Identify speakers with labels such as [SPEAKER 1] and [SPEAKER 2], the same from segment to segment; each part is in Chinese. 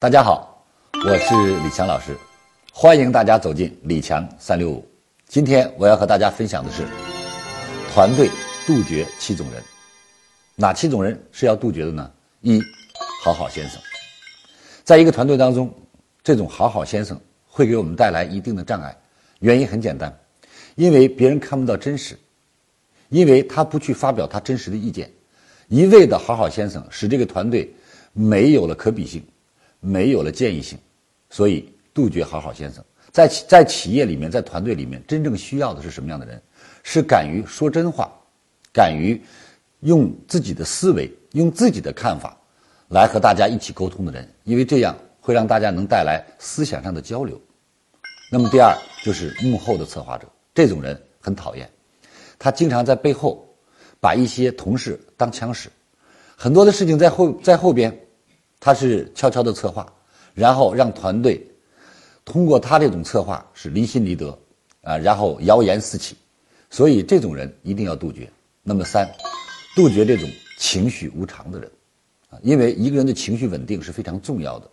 [SPEAKER 1] 大家好，我是李强老师，欢迎大家走进李强三六五。今天我要和大家分享的是团队杜绝七种人。哪七种人是要杜绝的呢？一，好好先生。在一个团队当中，这种好好先生会给我们带来一定的障碍。原因很简单，因为别人看不到真实，因为他不去发表他真实的意见，一味的好好先生使这个团队没有了可比性，没有了建议性，所以杜绝好好先生。在在企业里面，在团队里面，真正需要的是什么样的人？是敢于说真话，敢于用自己的思维、用自己的看法来和大家一起沟通的人，因为这样会让大家能带来思想上的交流。那么第二就是幕后的策划者，这种人很讨厌，他经常在背后把一些同事当枪使，很多的事情在后在后边，他是悄悄的策划，然后让团队通过他这种策划是离心离德，啊，然后谣言四起，所以这种人一定要杜绝。那么三，杜绝这种情绪无常的人，啊，因为一个人的情绪稳定是非常重要的，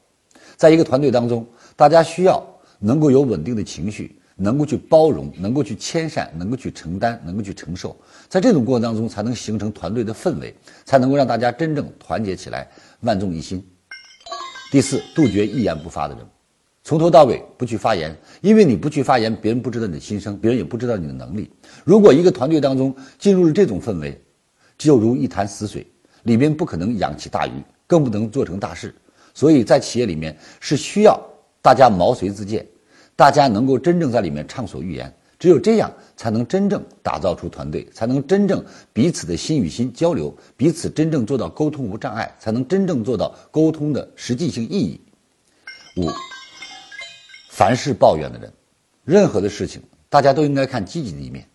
[SPEAKER 1] 在一个团队当中，大家需要。能够有稳定的情绪，能够去包容，能够去谦善，能够去承担，能够去承受，在这种过程当中，才能形成团队的氛围，才能够让大家真正团结起来，万众一心。第四，杜绝一言不发的人，从头到尾不去发言，因为你不去发言，别人不知道你的心声，别人也不知道你的能力。如果一个团队当中进入了这种氛围，就如一潭死水，里面不可能养起大鱼，更不能做成大事。所以在企业里面是需要。大家毛遂自荐，大家能够真正在里面畅所欲言，只有这样才能真正打造出团队，才能真正彼此的心与心交流，彼此真正做到沟通无障碍，才能真正做到沟通的实际性意义。五，凡是抱怨的人，任何的事情大家都应该看积极的一面。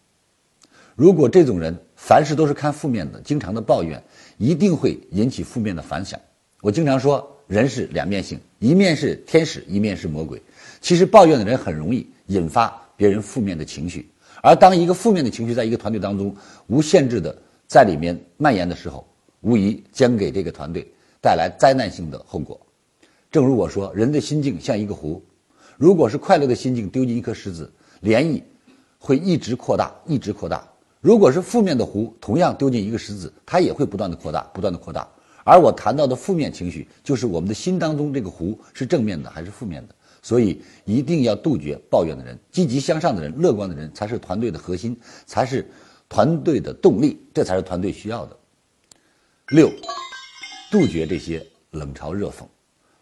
[SPEAKER 1] 如果这种人凡事都是看负面的，经常的抱怨，一定会引起负面的反响。我经常说。人是两面性，一面是天使，一面是魔鬼。其实抱怨的人很容易引发别人负面的情绪，而当一个负面的情绪在一个团队当中无限制的在里面蔓延的时候，无疑将给这个团队带来灾难性的后果。正如我说，人的心境像一个湖，如果是快乐的心境丢进一颗石子，涟漪会一直扩大，一直扩大；如果是负面的湖，同样丢进一个石子，它也会不断的扩大，不断的扩大。而我谈到的负面情绪，就是我们的心当中这个湖是正面的还是负面的，所以一定要杜绝抱怨的人，积极向上的人，乐观的人才是团队的核心，才是团队的动力，这才是团队需要的。六，杜绝这些冷嘲热讽，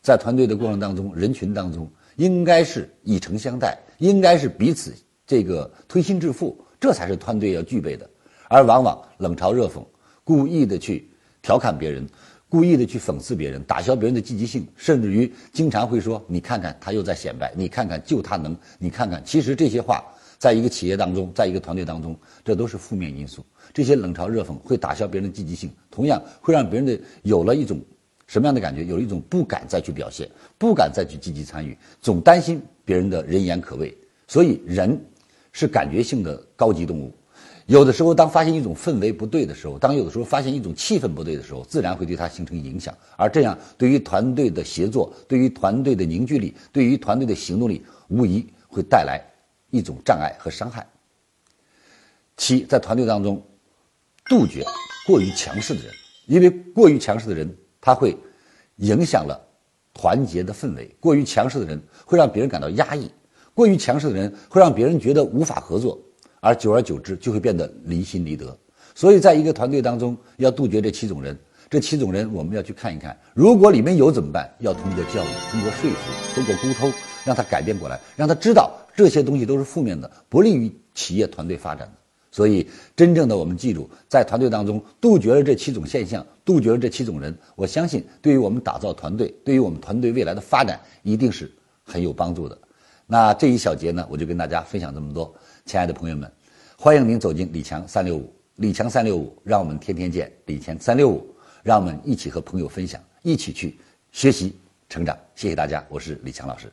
[SPEAKER 1] 在团队的过程当中，人群当中应该是以诚相待，应该是彼此这个推心置腹，这才是团队要具备的，而往往冷嘲热讽，故意的去。调侃别人，故意的去讽刺别人，打消别人的积极性，甚至于经常会说：“你看看他又在显摆，你看看就他能，你看看。”其实这些话，在一个企业当中，在一个团队当中，这都是负面因素。这些冷嘲热讽会打消别人的积极性，同样会让别人的有了一种什么样的感觉？有了一种不敢再去表现，不敢再去积极参与，总担心别人的人言可畏。所以，人是感觉性的高级动物。有的时候，当发现一种氛围不对的时候，当有的时候发现一种气氛不对的时候，自然会对他形成影响。而这样，对于团队的协作，对于团队的凝聚力，对于团队的行动力，无疑会带来一种障碍和伤害。七，在团队当中，杜绝过于强势的人，因为过于强势的人，他会影响了团结的氛围。过于强势的人会让别人感到压抑，过于强势的人会让别人觉得无法合作。而久而久之，就会变得离心离德。所以，在一个团队当中，要杜绝这七种人。这七种人，我们要去看一看。如果里面有怎么办？要通过教育，通过说服，通过沟通，让他改变过来，让他知道这些东西都是负面的，不利于企业团队发展的。所以，真正的我们记住，在团队当中杜绝了这七种现象，杜绝了这七种人，我相信，对于我们打造团队，对于我们团队未来的发展，一定是很有帮助的。那这一小节呢，我就跟大家分享这么多。亲爱的朋友们，欢迎您走进李强三六五，李强三六五，让我们天天见。李强三六五，让我们一起和朋友分享，一起去学习成长。谢谢大家，我是李强老师。